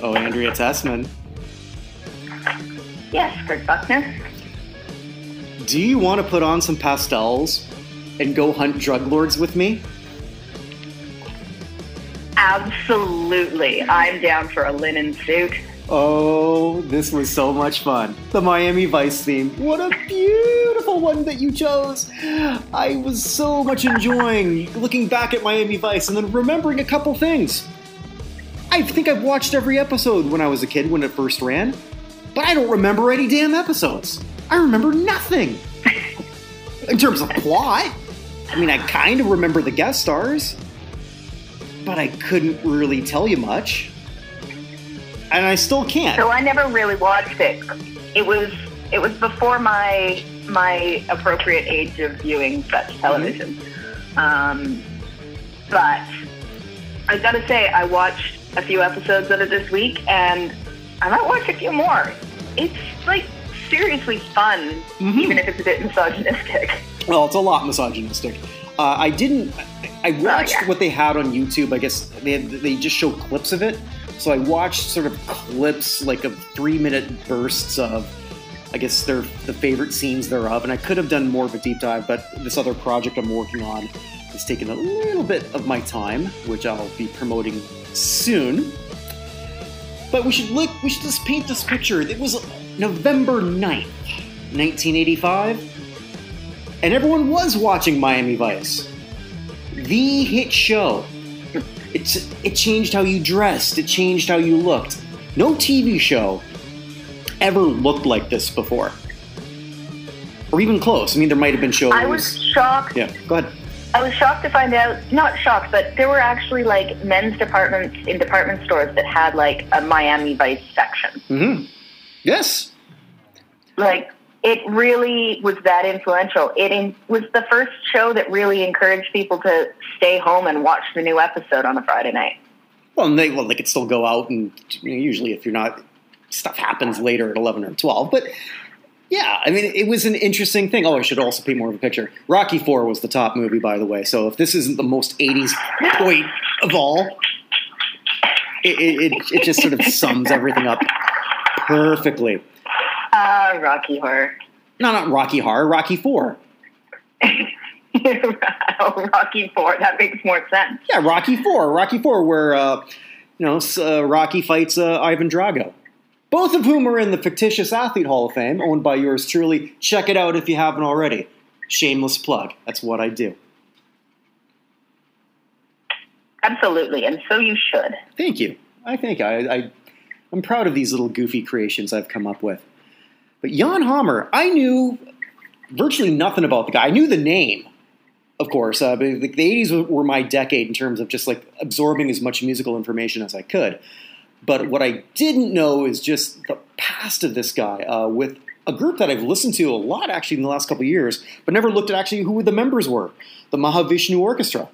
Oh, Andrea Tessmann. Yes, Kirk Buchner. Do you want to put on some pastels and go hunt drug lords with me? Absolutely. I'm down for a linen suit. Oh, this was so much fun. The Miami Vice theme. What a beautiful one that you chose. I was so much enjoying looking back at Miami Vice and then remembering a couple things. I think I've watched every episode when I was a kid when it first ran, but I don't remember any damn episodes. I remember nothing. In terms of plot, I mean, I kind of remember the guest stars, but I couldn't really tell you much and I still can't. So I never really watched it. It was it was before my my appropriate age of viewing such television. Mm-hmm. Um, but I gotta say, I watched a few episodes of it this week, and I might watch a few more. It's like seriously fun, mm-hmm. even if it's a bit misogynistic. Well, it's a lot misogynistic. Uh, I didn't. I oh, watched oh, yeah. what they had on YouTube. I guess they had, they just show clips of it. So I watched sort of clips, like of three minute bursts of, I guess, their the favorite scenes thereof. And I could have done more of a deep dive, but this other project I'm working on has taken a little bit of my time, which I'll be promoting soon. But we should look. We should just paint this picture. It was November 9th, 1985, and everyone was watching Miami Vice, the hit show it's, it changed how you dressed, it changed how you looked. No TV show ever looked like this before. Or even close. I mean, there might have been shows. I was shocked. Yeah, go ahead. I was shocked to find out, not shocked, but there were actually like men's departments in department stores that had like a Miami Vice section. Mm-hmm. Yes. Like it really was that influential. It in, was the first show that really encouraged people to stay home and watch the new episode on a Friday night. Well, and they well they could still go out and you know, usually if you're not stuff happens later at eleven or twelve, but. Yeah, I mean, it was an interesting thing. Oh, I should also paint more of a picture. Rocky Four was the top movie, by the way. So if this isn't the most '80s point of all, it, it, it just sort of sums everything up perfectly. Uh, Rocky Horror. No, not Rocky Horror. Rocky Four. oh, Rocky Four. That makes more sense. Yeah, Rocky Four. Rocky Four, where uh, you know uh, Rocky fights uh, Ivan Drago. Both of whom are in the fictitious athlete Hall of Fame, owned by yours truly. Check it out if you haven't already. Shameless plug. That's what I do. Absolutely, and so you should. Thank you. I think I, I I'm proud of these little goofy creations I've come up with. But Jan Hammer, I knew virtually nothing about the guy. I knew the name, of course. Uh, but the, the 80s were my decade in terms of just like absorbing as much musical information as I could. But what I didn't know is just the past of this guy uh, with a group that I've listened to a lot actually in the last couple years, but never looked at actually who the members were the Mahavishnu Orchestra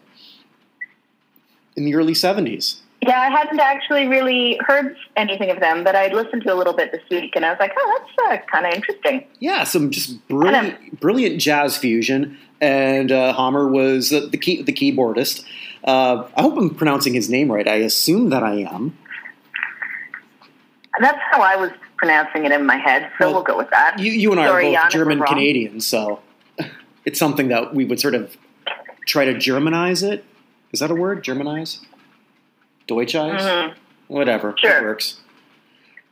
in the early 70s. Yeah, I hadn't actually really heard anything of them, but I'd listened to a little bit this week, and I was like, "Oh, that's uh, kind of interesting." Yeah, some just brilliant, brilliant jazz fusion, and uh, Hammer was the, the, key, the keyboardist. Uh, I hope I'm pronouncing his name right. I assume that I am. That's how I was pronouncing it in my head, so well, we'll go with that. You, you and I Sorry, are both German Canadians, so it's something that we would sort of try to Germanize it. Is that a word? Germanize? Deutsch Eyes, mm-hmm. whatever, sure. it works.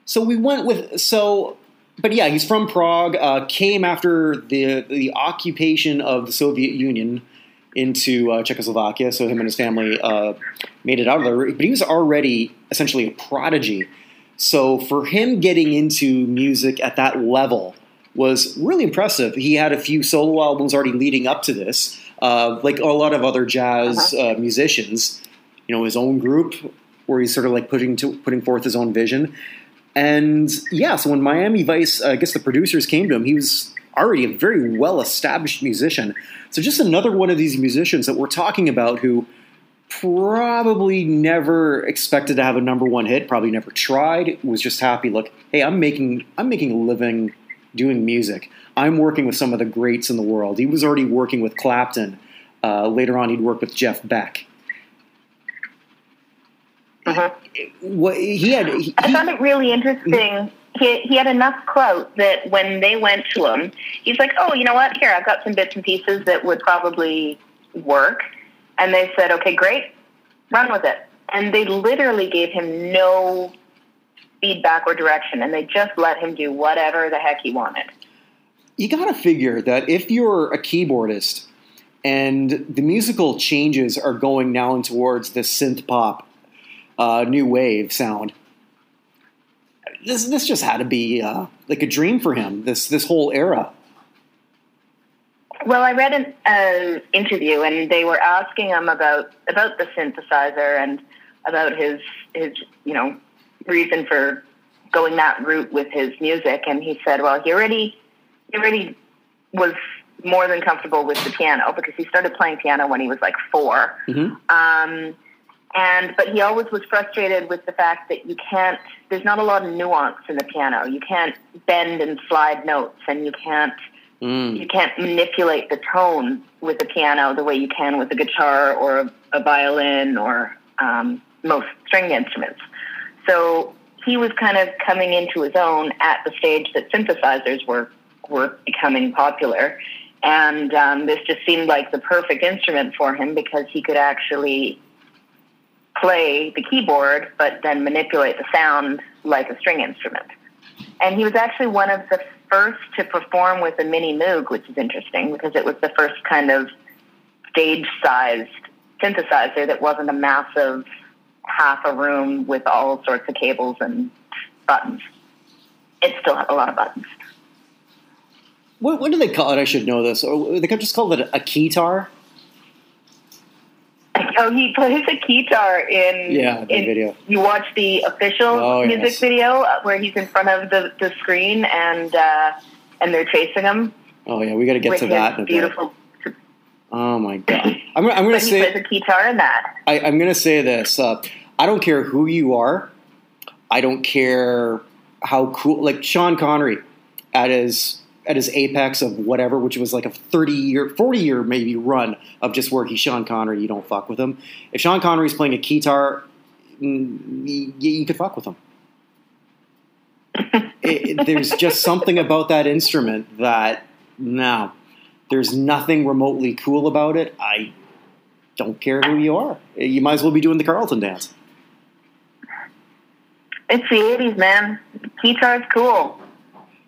So we went with so, but yeah, he's from Prague. Uh, came after the the occupation of the Soviet Union into uh, Czechoslovakia. So him and his family uh, made it out of there. But he was already essentially a prodigy. So for him getting into music at that level was really impressive. He had a few solo albums already leading up to this, uh, like a lot of other jazz uh-huh. Uh, musicians you know his own group where he's sort of like putting to, putting forth his own vision. And yeah, so when Miami Vice, I guess the producers came to him, he was already a very well established musician. So just another one of these musicians that we're talking about who probably never expected to have a number one hit, probably never tried, was just happy, look, hey, I'm making I'm making a living doing music. I'm working with some of the greats in the world. He was already working with Clapton. Uh, later on, he'd work with Jeff Beck. Mhm. what he had. He, I found it really interesting. He, he had enough clout that when they went to him, he's like, "Oh, you know what? Here, I've got some bits and pieces that would probably work." And they said, "Okay, great, run with it." And they literally gave him no feedback or direction, and they just let him do whatever the heck he wanted. you got to figure that if you're a keyboardist and the musical changes are going now towards the synth pop, uh, new wave sound. This this just had to be uh, like a dream for him. This this whole era. Well, I read an uh, interview, and they were asking him about about the synthesizer and about his his you know reason for going that route with his music, and he said, well, he already he already was more than comfortable with the piano because he started playing piano when he was like 4 Mhm. Um, and but he always was frustrated with the fact that you can't. There's not a lot of nuance in the piano. You can't bend and slide notes, and you can't Mm. you can't manipulate the tone with the piano the way you can with a guitar or a, a violin or um, most string instruments. So he was kind of coming into his own at the stage that synthesizers were were becoming popular, and um, this just seemed like the perfect instrument for him because he could actually play the keyboard, but then manipulate the sound like a string instrument. And he was actually one of the first to perform with a mini Moog, which is interesting because it was the first kind of stage-sized synthesizer that wasn't a massive half a room with all sorts of cables and buttons. It still had a lot of buttons. What, what do they call it? I should know this. Or they just call it a keytar. Oh, he plays a keytar in. Yeah, the in, video. You watch the official Oh, music yes. video uh, where he's in front of the, the screen and uh, and they're chasing him Oh yeah, we got to get to that. bit. beautiful. Oh my god. I'm, gonna- I'm going to he say. plays a keytar in that. I, I'm going to say this. Uh, I don't care who you are. I don't care how cool. Like Sean Connery at his at his apex of whatever, which was like a 30 year, 40 year maybe run of just where he's Sean Connery. You don't fuck with him. If Sean Connery's playing a keytar, mm, you, you could fuck with him. It- it- there's just something about that instrument that no, there's nothing remotely cool about it. I don't care who you are. You might as well be doing the Carlton dance. It's the '80s, man. Guitar's cool,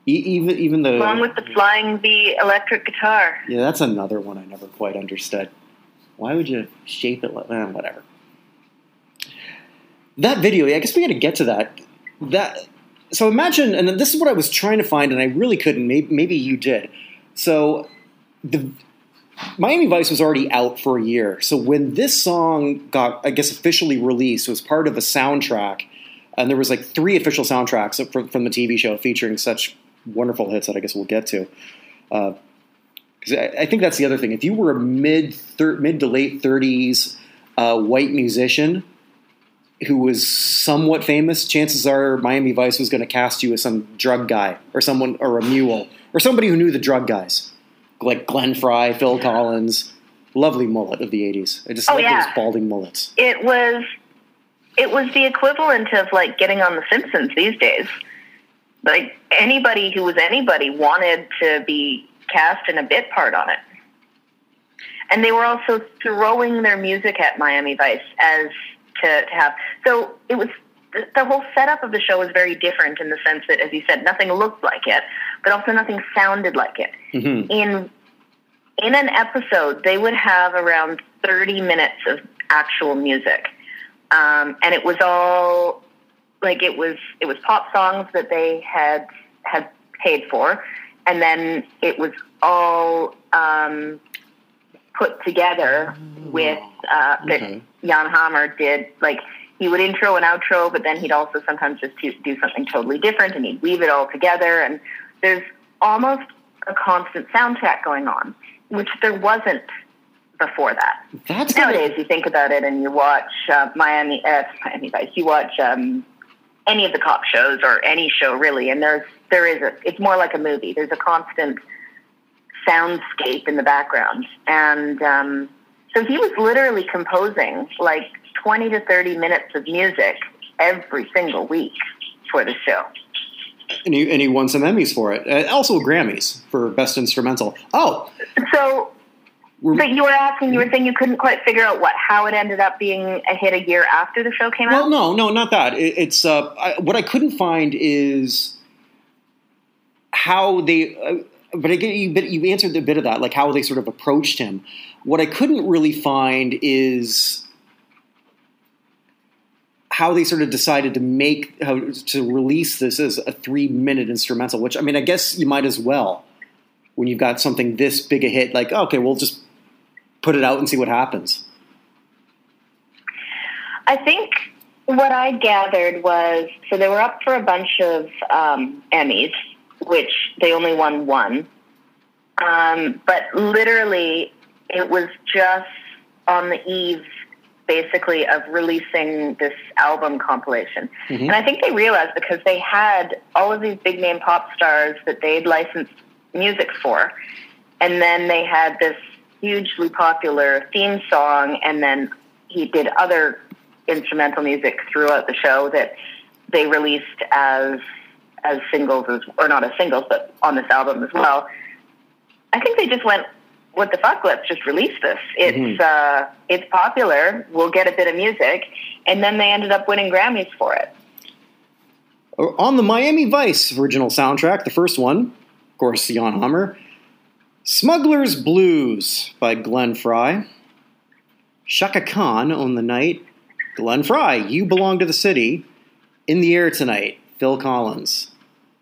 even even the along with the flying V electric guitar. yeah, that's another one I never quite understood. Why would you shape it like eh, whatever? That video, yeah, I guess we got to get to that. That so imagine, and this is what I was trying to find, and I really couldn't. Maybe, maybe you did. So the Miami Vice was already out for a year. So when this song got, I guess, officially released, it was part of a soundtrack, and there was like three official soundtracks from, from the TV show featuring such wonderful hits that I guess we'll get to. Because I, I think that's the other thing. If you were a mid thir- mid to late thirties uh, white musician who was somewhat famous, chances are Miami Vice was going to cast you as some drug guy or someone or a mule or somebody who knew the drug guys, like Glenn Frey, Phil Collins. Lovely mullet of the '80s. I just Oh, love yeah. those balding mullets. It was, it was the equivalent of like getting on The Simpsons these days. Like anybody who was anybody wanted to be cast in a bit part on it. And they were also throwing their music at Miami Vice as to, to have. So it was the, the whole setup of the show was very different in the sense that, as you said, nothing looked like it, but also nothing sounded like it. hmm In in an episode, they would have around thirty minutes of actual music, um, and it was all like it was it was pop songs that they had had paid for, and then it was all um, put together with uh, that Okay. Jan Hammer did like he would intro and outro, but then he'd also sometimes just do, do something totally different, and he'd weave it all together. And there's almost a constant soundtrack going on, which there wasn't before that. That's Nowadays, you think about it, and you watch uh, Miami, uh, Miami Vice, you watch um, any of the cop shows or any show really, and there's there is a it's more like a movie. There's a constant soundscape in the background, and um, so he was literally composing like 20 to 30 minutes of music every single week for the show. And he, and he won some Emmys for it. Uh, also Grammys for Best Instrumental. Oh, So, we're, but you were asking, you were saying you couldn't quite figure out what, how it ended up being a hit a year after the show came well, out? Well, no, no, not that. It, it's uh, I, what I couldn't find is how they. Uh, but I get you. But you answered a bit of that, like how they sort of approached him. What I couldn't really find is how they sort of decided to make how to release this as a three minute instrumental. Which I mean, I guess you might as well when you've got something this big a hit. Like, okay, we'll just put it out and see what happens. I think what I gathered was so they were up for a bunch of um, Emmys, which they only won one. Um, but literally, it was just on the eve, basically, of releasing this album compilation. Mhm. And I think they realized because they had all of these big name pop stars that they'd licensed music for, and then they had this hugely popular theme song, and then he did other instrumental music throughout the show that they released as as singles, as, or not as singles, but on this album as well. I think they just went, "What the fuck? Let's just release this. It's Mhm. uh, it's popular. We'll get a bit of music," and then they ended up winning Grammys for it. On the Miami Vice original soundtrack, the first one, of course, Jan Hammer. Smuggler's Blues by Glenn Frey. Chaka Khan on the night. Glenn Frey, You Belong to the City. In the Air Tonight, Phil Collins.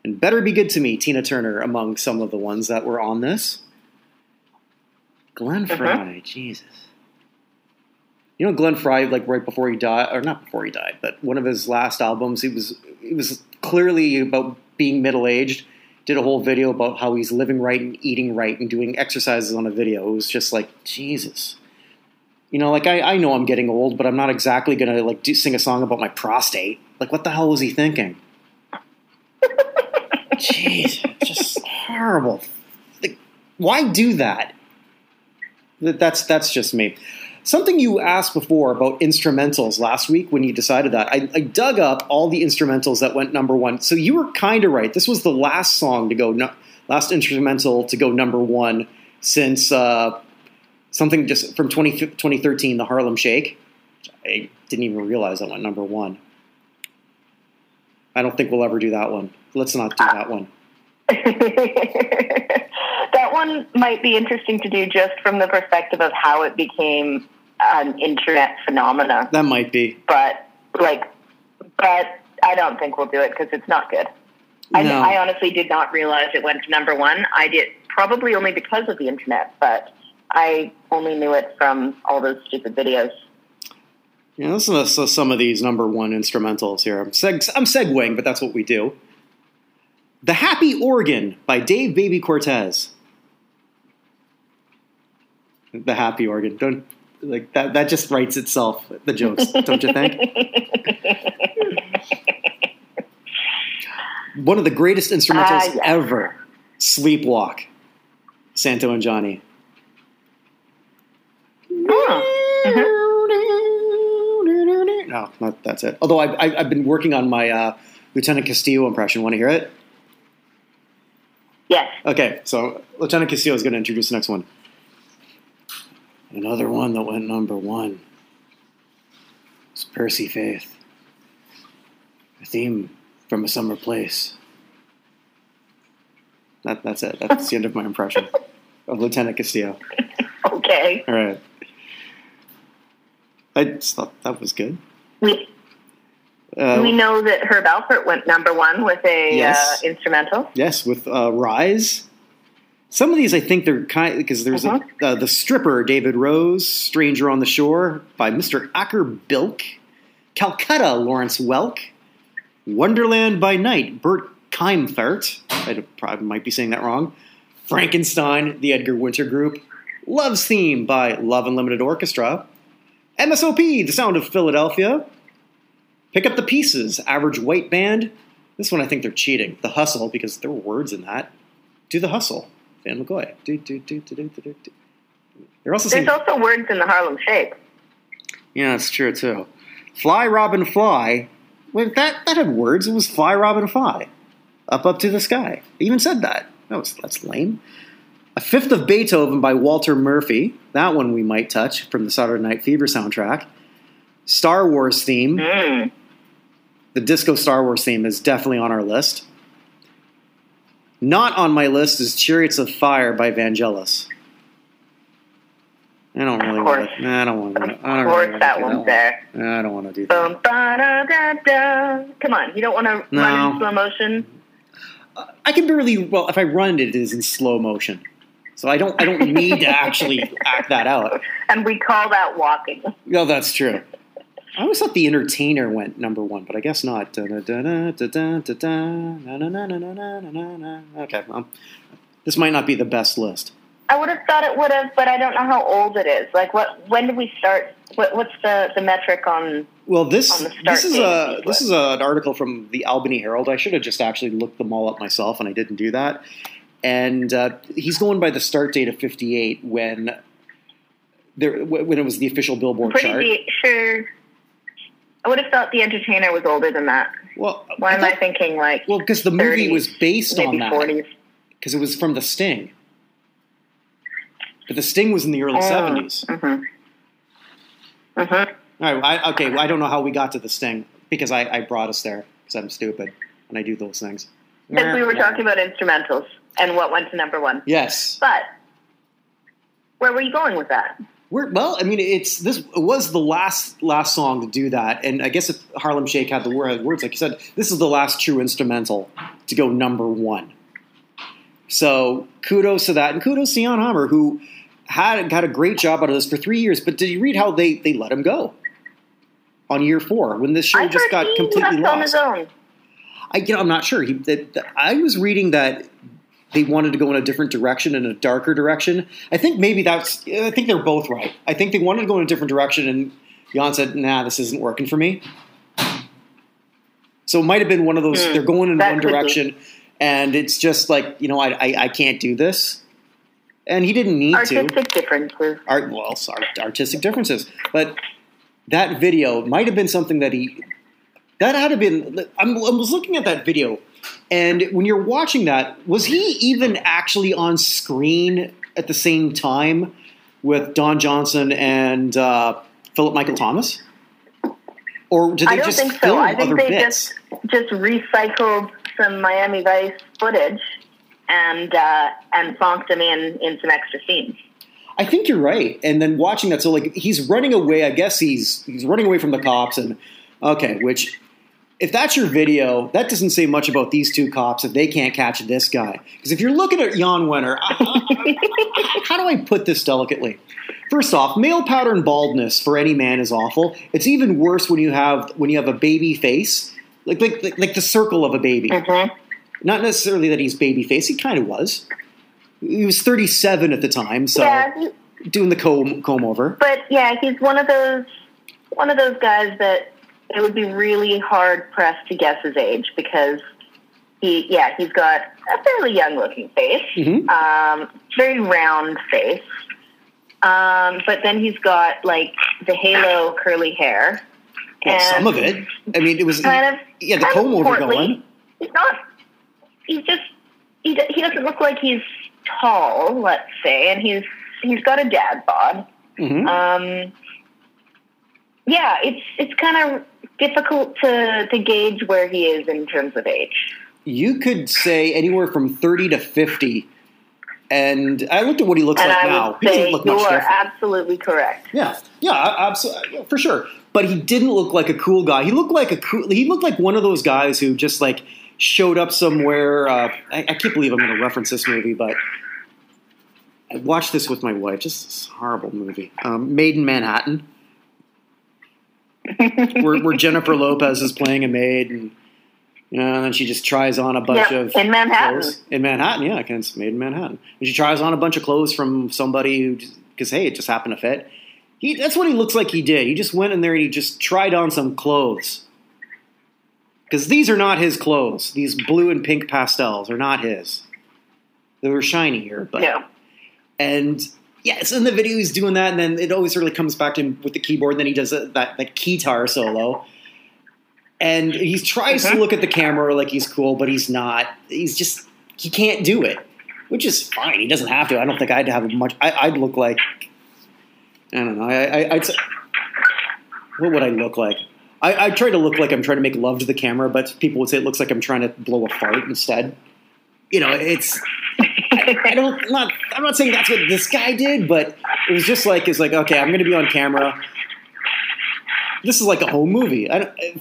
And Better Be Good to Me, Tina Turner, among some of the ones that were on this. Glenn Mhm. Frey, Jesus. You know, Glenn Frey, like right before he died, or not before he died, but one of his last albums, he was it was clearly about being middle aged. Did a whole video about how he's living right and eating right and doing exercises on a video. It was just like Jesus. You know, like I, I know I'm getting old, but I'm not exactly gonna like do, sing a song about my prostate. Like, what the hell was he thinking? Jeez, just horrible. Like, why do that? That- That's that's just me. Something you asked before about instrumentals last week when you decided that. I, I dug up all the instrumentals that went number one. So you were kind of right. This was the last song to go, no, last instrumental to go number one since uh, something just from 20, 2013, the Harlem Shake. I didn't even realize that went number one. I don't think we'll ever do that one. Let's not do that one. that one might be interesting to do just from the perspective of how it became an internet phenomena. That might be. But like, but I don't think we'll do it because it's not good. I, No. I honestly did not realize it went to number one. I did probably only because of the internet, but I only knew it from all those stupid videos. Yeah, listen to some of these number one instrumentals here. I'm, seg- I'm segueing, but that's what we do. The Happy Organ by Dave Baby Cortez. The Happy Organ. Don't like that. That just writes itself. The jokes, don't you think? One of the greatest instrumentals Ah, yes. ever. Sleepwalk. Santo and Johnny. No, not, that's it. Although I've, I've I've been working on my uh, Lieutenant Castillo impression. Want to hear it? Yes. Okay, so Lieutenant Castillo is going to introduce the next one. Another one that went number one. It's Percy Faith. A theme from a summer place. That, that's it. That's the end of my impression of Lieutenant Castillo. Okay. All right. I just thought that was good. We Uh, we know that Herb Alpert went number one with a Yes. uh, instrumental. Yes, with uh, Rise. Some of these I think they're kind because there's Mhm. a, uh, the stripper David Rose, Stranger on the Shore by Mr. Acker Bilk, Calcutta Lawrence Welk, Wonderland by Night Bert Kaempfert. I probably might be saying that wrong. Frankenstein, the Edgar Winter Group, Love's Theme by Love Unlimited Orchestra, MSOP, The Sound of Philadelphia, Pick Up the Pieces, Average White Band. This one I think they're cheating. The Hustle, because there were words in that. Do the Hustle, Van McCoy. Do, do, do, do, do, do, do. They're also saying, There's also words in the Harlem Shake. Yeah, that's true too. Fly, Robin, fly. Wait, that that had words. It was fly, Robin, fly. Up, up to the sky. It even said that. That was that's lame. A Fifth of Beethoven by Walter Murphy. That one we might touch from the Saturday Night Fever soundtrack. Star Wars theme. Mm. The disco Star Wars theme is definitely on our list. Not on my list is Chariots of Fire by Vangelis. I don't really want to. I don't want to. Of I don't course, really that one's there. one. I don't want to do that. Ba-da-da-da. Come on, you don't want to No. run in slow motion. I can barely. Well, if I run it, it is in slow motion, so I don't. I don't need to actually act that out. And we call that walking. No, that's true. I always thought the Entertainer went number one, but I guess not. Okay, well, this might not be the best list. I would have thought it would have, but I don't know how old it is. Like, what? When did we start? What, what's the, the metric on? Well, this On the start this is a this is a, an article from the Albany Herald. I should have just actually looked them all up myself, and I didn't do that. And uh, he's going by the start date of '58 when there when it was the official Billboard Pretty chart. sure. I would have thought the entertainer was older than that. Well, Why am I thinking like Well, because the movie was based on that. forties? because it was from The Sting. But The Sting was in the early Oh. seventies. Mm-hmm. Mm-hmm. All right, I, okay, well, I don't know how we got to The Sting because I, I brought us there because I'm stupid and I do those things. Because we were talking about instrumentals and what went to number one. Yes, But where were you going with that? We're, well, I mean, it's this it was the last last song to do that, and I guess if Harlem Shake had the word, words like you said, this is the last true instrumental to go number one. So kudos to that, and kudos to Jan Hammer who had got a great job out of this for three years. But did you read how they they let him go on year four when this show I just got he completely left on his lost? own. I you know I'm not sure. He that, that- I was reading that they wanted to go in a different direction, in a darker direction. I think maybe that's. I think they're both right. I think they wanted to go in a different direction, and Jan said, "Nah, this isn't working for me." So it might have been one of those. Hmm, they're going in one could be. direction, and it's just like you know, I I, I can't do this, and he didn't need to Artistic differences. art well sorry, artistic differences but that video might have been something that he that had to been I'm, I was looking at that video and when you're watching that was he even actually on screen at the same time with don johnson and uh, philip michael thomas or did they I don't just think so. I think they bits just just recycled some Miami Vice footage and uh, and plonked them in in some extra scenes. I think you're right. And then watching that, so like he's running away. I guess he's he's running away from the cops. And okay, which if that's your video, that doesn't say much about these two cops if they can't catch this guy. Because if you're looking at Jan Wenner, how do I put this delicately? First off, male pattern baldness for any man is awful. It's even worse when you have when you have a baby face, like like like, like the circle of a baby. Mm-hmm. Not necessarily that he's baby face. He kind of was. He was 37 at the time, so yeah, he- doing the comb comb over. but yeah, he's one of those one of those guys that it would be really hard pressed to guess his age because he yeah he's got a fairly young looking face, Mhm. um, very round face, um, but then he's got like the halo curly hair. Well, and some of it. I mean, it was kind of yeah the comb over going. He's not. He's just. He he doesn't look like he's tall, let's say, and he's he's got a dad bod. hmm Um, yeah, it's it's kind of difficult to to gauge where he is in terms of age. You could say anywhere from 30 to 50. And I looked at what he looks and like I now. would He doesn't say look you are different. absolutely correct. Yeah, yeah, absolutely, for sure. But he didn't look like a cool guy. He looked like a cool. He looked like one of those guys who just like showed up somewhere. Uh, I, I can't believe I'm going to reference this movie, but I watched this with my wife. Just this horrible movie, um, Maid in Manhattan, where, where Jennifer Lopez is playing a maid, and you know, and then she just tries on a bunch Yeah, of in Manhattan. clothes. in Manhattan. Yeah, it's Maid in Manhattan. And she tries on a bunch of clothes from somebody who, because hey, it just happened to fit. He, that's what he looks like. He did. He just went in there and he just tried on some clothes. Because these are not his clothes. These blue and pink pastels are not his. They were shinier, but yeah. and Yes, in the video he's doing that, and then it always really comes back to him with the keyboard. And then he does a, that that guitar solo, and he tries to look at the camera like he's cool, but he's not. He's just he can't do it, which is fine. He doesn't have to. I don't think I'd have much. I, I'd look like I don't know. I, I, I'd say, what would I look like? I, I try to look like I'm trying to make love to the camera, but people would say it looks like I'm trying to blow a fart instead. You know, it's I don't not I'm not saying that's what this guy did, but it was just like it's like okay, I'm going to be on camera. This is like a home movie.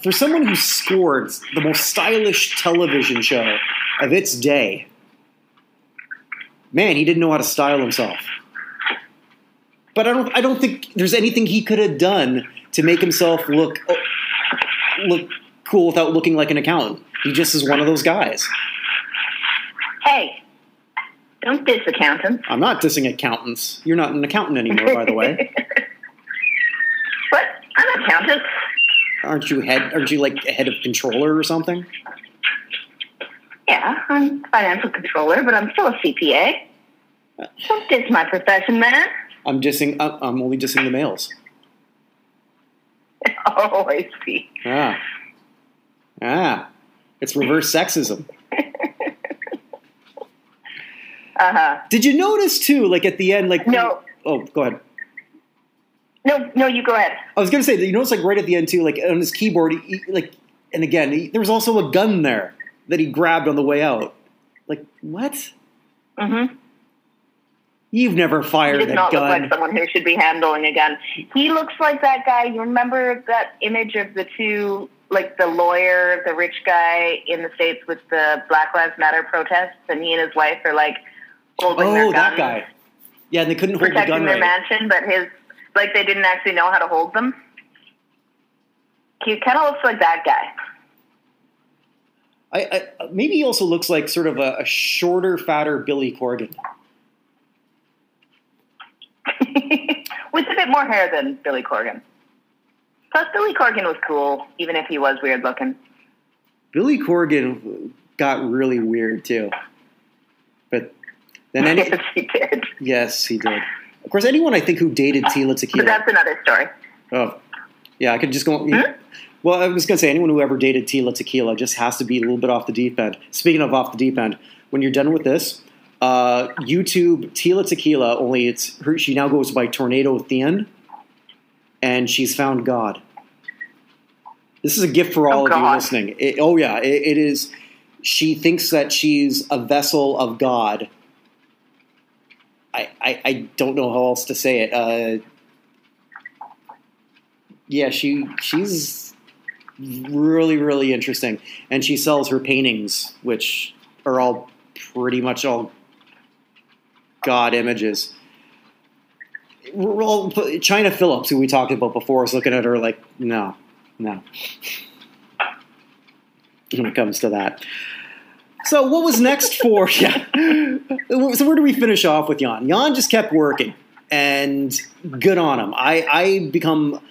For someone who scored the most stylish television show of its day, man, he didn't know how to style himself. But I don't I don't think there's anything he could have done to make himself look look cool without looking like an accountant. He just is one of those guys. hey, don't diss accountants. I'm not dissing accountants. You're not an accountant anymore, by the way. what? I'm an accountant. Aren't you head? Aren't you like a head of controller or something? Yeah, I'm financial controller, but I'm still a CPA. Don't diss my profession, man. I'm dissing. I'm I'm only dissing the males. Oh, I see. Ah, ah, it's reverse sexism. Uh huh. Did you notice too? Like at the end, like No. Oh, go ahead. No, no, you go ahead. I was gonna say that you notice like right at the end too, like on his keyboard, he, he- like, and again, he, there was also a gun there that he grabbed on the way out. Like what? Mm-hmm. You've never He fired does a not look like someone who should be handling a gun. He looks like that guy. You remember that image of the two, like the lawyer, the rich guy in the states with the Black Lives Matter protests, and he and his wife are like holding oh, their that guy. Yeah, and they couldn't hold the protecting gun their right. mansion, but his like they didn't actually know how to hold them. He kind of looks like that guy. I, I, maybe he also looks like sort of a, a shorter, fatter Billy Corgan. with a bit more hair than Billy Corgan. Plus, Billy Corgan was cool, even if he was weird looking. Billy Corgan got really weird too. But then any yes, he did. yes, he did. Of course, anyone I think who dated Tila But Tequila. that's another story. Oh, yeah, I could just go. Hmm? Well, I was going to say anyone who ever dated Tila Tequila just has to be a little bit off the deep end. Speaking of off the deep end, when you're done with this, uh, YouTube Tila Tequila. Only it's her. She now goes by Tornado Thien, and she's found God. This is a gift for all Oh, of you listening. It- oh yeah, it, it is. She thinks that she's a vessel of God. I, I, don't know how else to say it. Uh, yeah, she she's really really interesting, and she sells her paintings, which are all pretty much all god images. Chynna Phillips, who we talked about before, is looking at her like, no, no. When it comes to that. So what was next for? Yeah. So where do we finish off with Jan? Jan just kept working, and good on him. I I become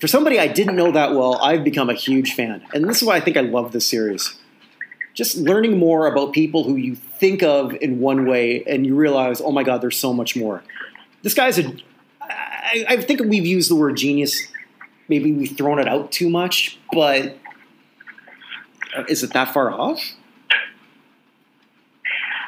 for somebody I didn't know that well. I've become a huge fan, and this is why I think I love this series. Just learning more about people who you think of in one way, and you realize, oh my god, there's so much more. This guy's a. I, I think we've used the word genius. Maybe we've thrown it out too much, but is it that far off?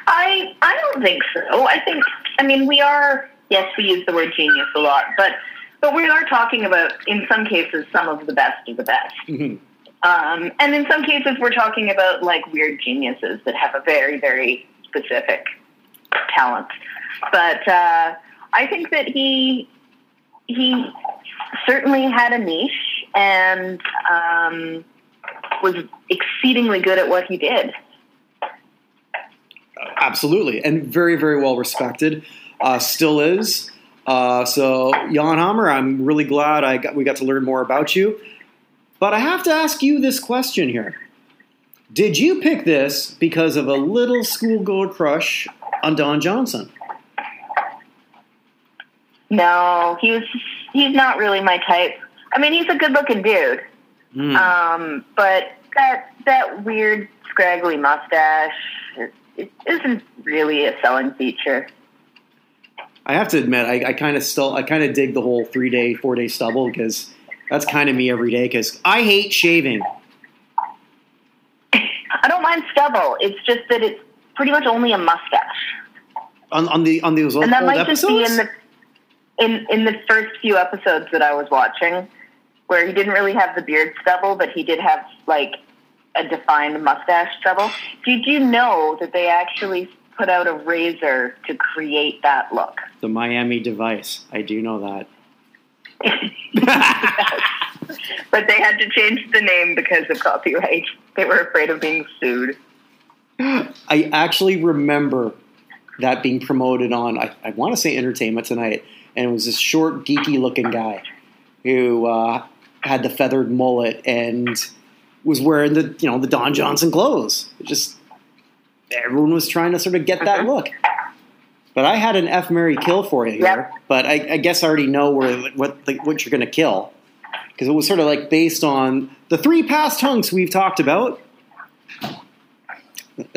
I I don't think so. I think I mean we are yes we use the word genius a lot, but but we are talking about in some cases some of the best of the best. Mhm. Um, and in some cases, we're talking about like weird geniuses that have a very, very specific talent. But uh, I think that he he certainly had a niche and um, was exceedingly good at what he did. Absolutely, and very, very well respected. Uh, still is. Uh, so, Jan Hammer, I'm really glad I got, we got to learn more about you. But I have to ask you this question here: Did you pick this because of a little schoolgirl crush on Don Johnson? No, he was. He's not really my type. I mean, he's a good-looking dude, Hmm. um, but that that weird scraggly mustache it, isn't really a selling feature. I have to admit, I, I kind of still, I kind of dig the whole three day, four day stubble because that's kind of me every day. Because I hate shaving. I don't mind stubble. It's just that it's pretty much only a mustache, On, on the on those old, and that might episodes. just be in the in in the first few episodes that I was watching, where he didn't really have the beard stubble, but he did have like a defined mustache stubble. Did you know that they actually put out a razor to create that look? the Miami device. I do know that. But they had to change the name because of copyright. They were afraid of being sued. I actually remember that being promoted on, I, I want to say Entertainment Tonight, and it was this short, geeky looking guy who uh, had the feathered mullet and was wearing the, you know, the Don Johnson clothes. It just, everyone was trying to sort of get that Mhm. look. But I had an F marry kill for you here. Yep. But I, I guess I already know where what the, what you're going to kill because it was sort of like based on the three past hunks we've talked about. I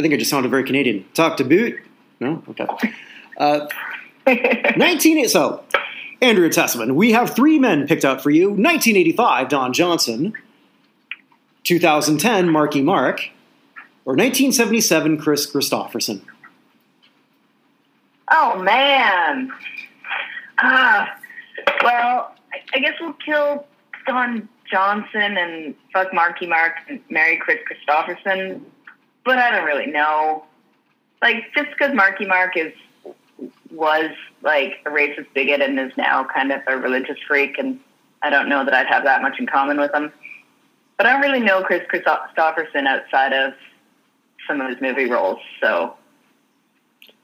think I just sounded very Canadian. Talk to boot? No? Okay. Uh, 19, so, Andrea Tessmann, we have three men picked out for you 1985, Don Johnson, 2010, Marky Mark, or 1977, Kris Kristofferson. Oh man. Ah, well, I, I guess we'll kill Don Johnson and fuck Marky Mark and marry Kris Kristofferson, but I don't really know. Like, just because Marky Mark is was like a racist bigot and is now kind of a religious freak, and I don't know that I'd have that much in common with him. But I don't really know Kris Kristofferson outside of some of his movie roles, so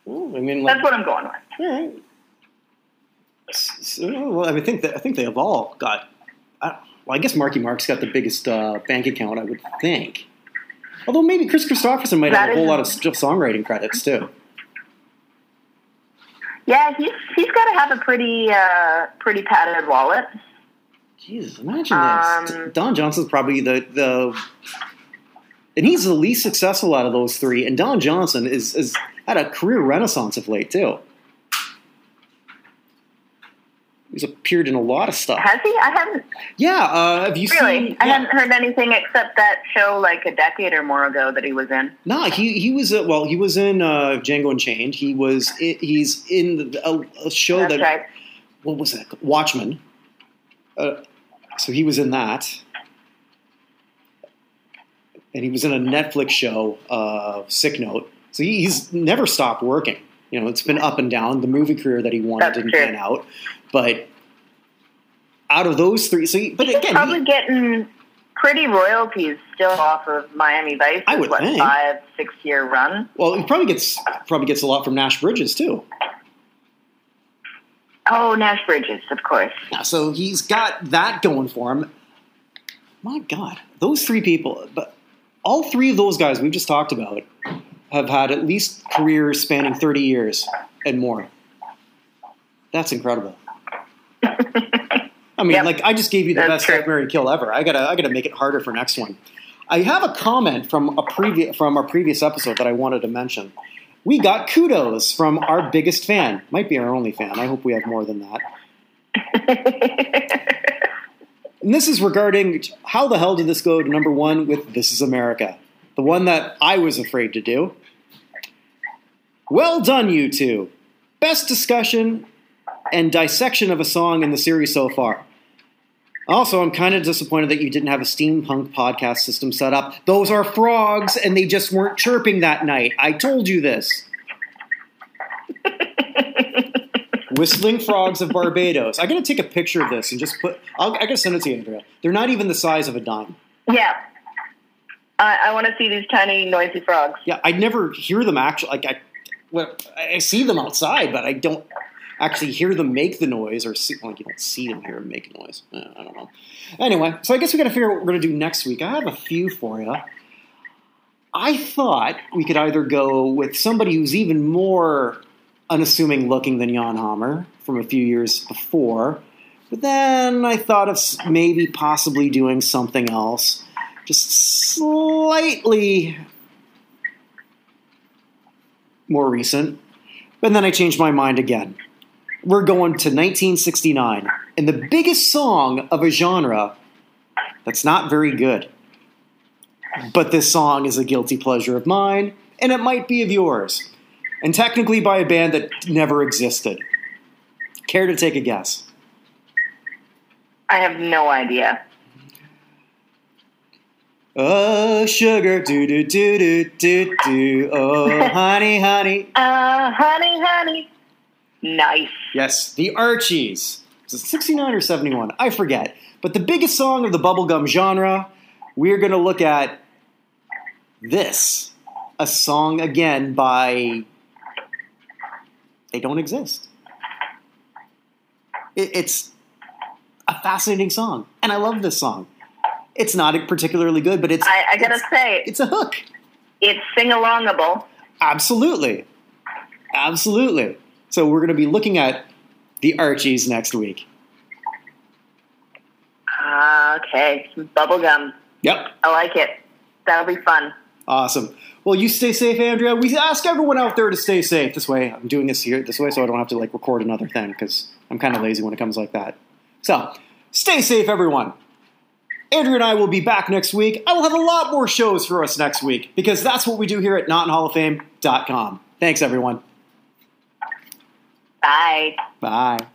Well, I mean, like, that's what I'm going with. all right. So, well, I mean, I think that I think they have all got. I, well, I guess Marky Mark's got the biggest uh, bank account, I would think. Although maybe Kris Kristofferson might That have a whole lot of songwriting credits too. Yeah, he's he's got to have a pretty uh, pretty padded wallet. Jesus, imagine this. Um, Don Johnson's probably the the, and he's the least successful out of those three. And Don Johnson is is had a career renaissance of late too. He's appeared in a lot of stuff. Has he? I haven't Yeah, uh, have you really. seen? I hadn't heard anything except that show like a decade or more ago that he was in. No, he he was uh, well. He was in uh, Django Unchained. He was he's in the, a, a show That's that right. what was that? Watchmen. Uh, so he was in that, and he was in a Netflix show, uh, Sick Note. So he, he's never stopped working. You know, it's been up and down. The movie career that he wanted That's didn't true. pan out, but out of those three, so he, but He's again, probably he, getting pretty royalties still off of Miami Vice. I would what, think. five six year run. well, he probably gets probably gets a lot from Nash Bridges too. Oh, Nash Bridges, of course. Yeah, so he's got that going for him. My God, those three people, but all three of those guys we've just talked about have had at least careers spanning 30 years and more. That's incredible. I mean, Yep. like I just gave you the That's best true. marry kill ever. I gotta, I gotta make it harder for next one. I have a comment from a previous from our previous episode that I wanted to mention. We got kudos from our biggest fan. Might be our only fan. I hope we have more than that. And this is regarding how the hell did this go to number one with This Is America? The one that I was afraid to do. Well done, you two. Best discussion and dissection of a song in the series so far. Also, I'm kind of disappointed that you didn't have a steampunk podcast system set up. Those are frogs, and they just weren't chirping that night. I told you this. Whistling Frogs of Barbados. I gotta take a picture of this and just put. I'll, I gotta send it to you, Andrea. They're not even the size of a dime. yeah. I, I want to see these tiny noisy frogs. Yeah, I never hear them actually. Like I, well, I see them outside, but I don't actually hear them make the noise or see. Like you don't see them hear them make noise. Uh, I don't know. Anyway, so I guess we got to figure out what we're gonna do next week. I have a few for you. I thought we could either go with somebody who's even more unassuming looking than Jan Hammer from a few years before, but then I thought of maybe possibly doing something else, just slightly more recent. But then I changed my mind again. We're going to 1969, and the biggest song of a genre that's not very good. But this song is a guilty pleasure of mine, and it might be of yours. And technically by a band that never existed. Care to take a guess? I have no idea. Oh, sugar, do do do do do do. Oh, honey, honey. Uh, honey, honey. Nice. Yes, the Archies. Is it 69 or 71? I forget. But the biggest song of the bubblegum genre, we're going to look at this. A song, again, by. They don't exist. It, it's a fascinating song, and I love this song. It's not particularly good, but it's. I, I gotta it's, say, it's a hook. it's sing alongable. Absolutely. Absolutely. So we're going to be looking at the Archies next week. Ah, okay. Bubblegum. Yep. I like it. That'll be fun. Awesome. Well, you stay safe, Andrea. We ask everyone out there to stay safe. This way, I'm doing this here this way so I don't have to like record another thing because I'm kind of lazy when it comes like that. So, stay safe, everyone. Andrea and I will be back next week. I will have a lot more shows for us next week because that's what we do here at NotInHallOfFame.com. Thanks, everyone. Bye. Bye.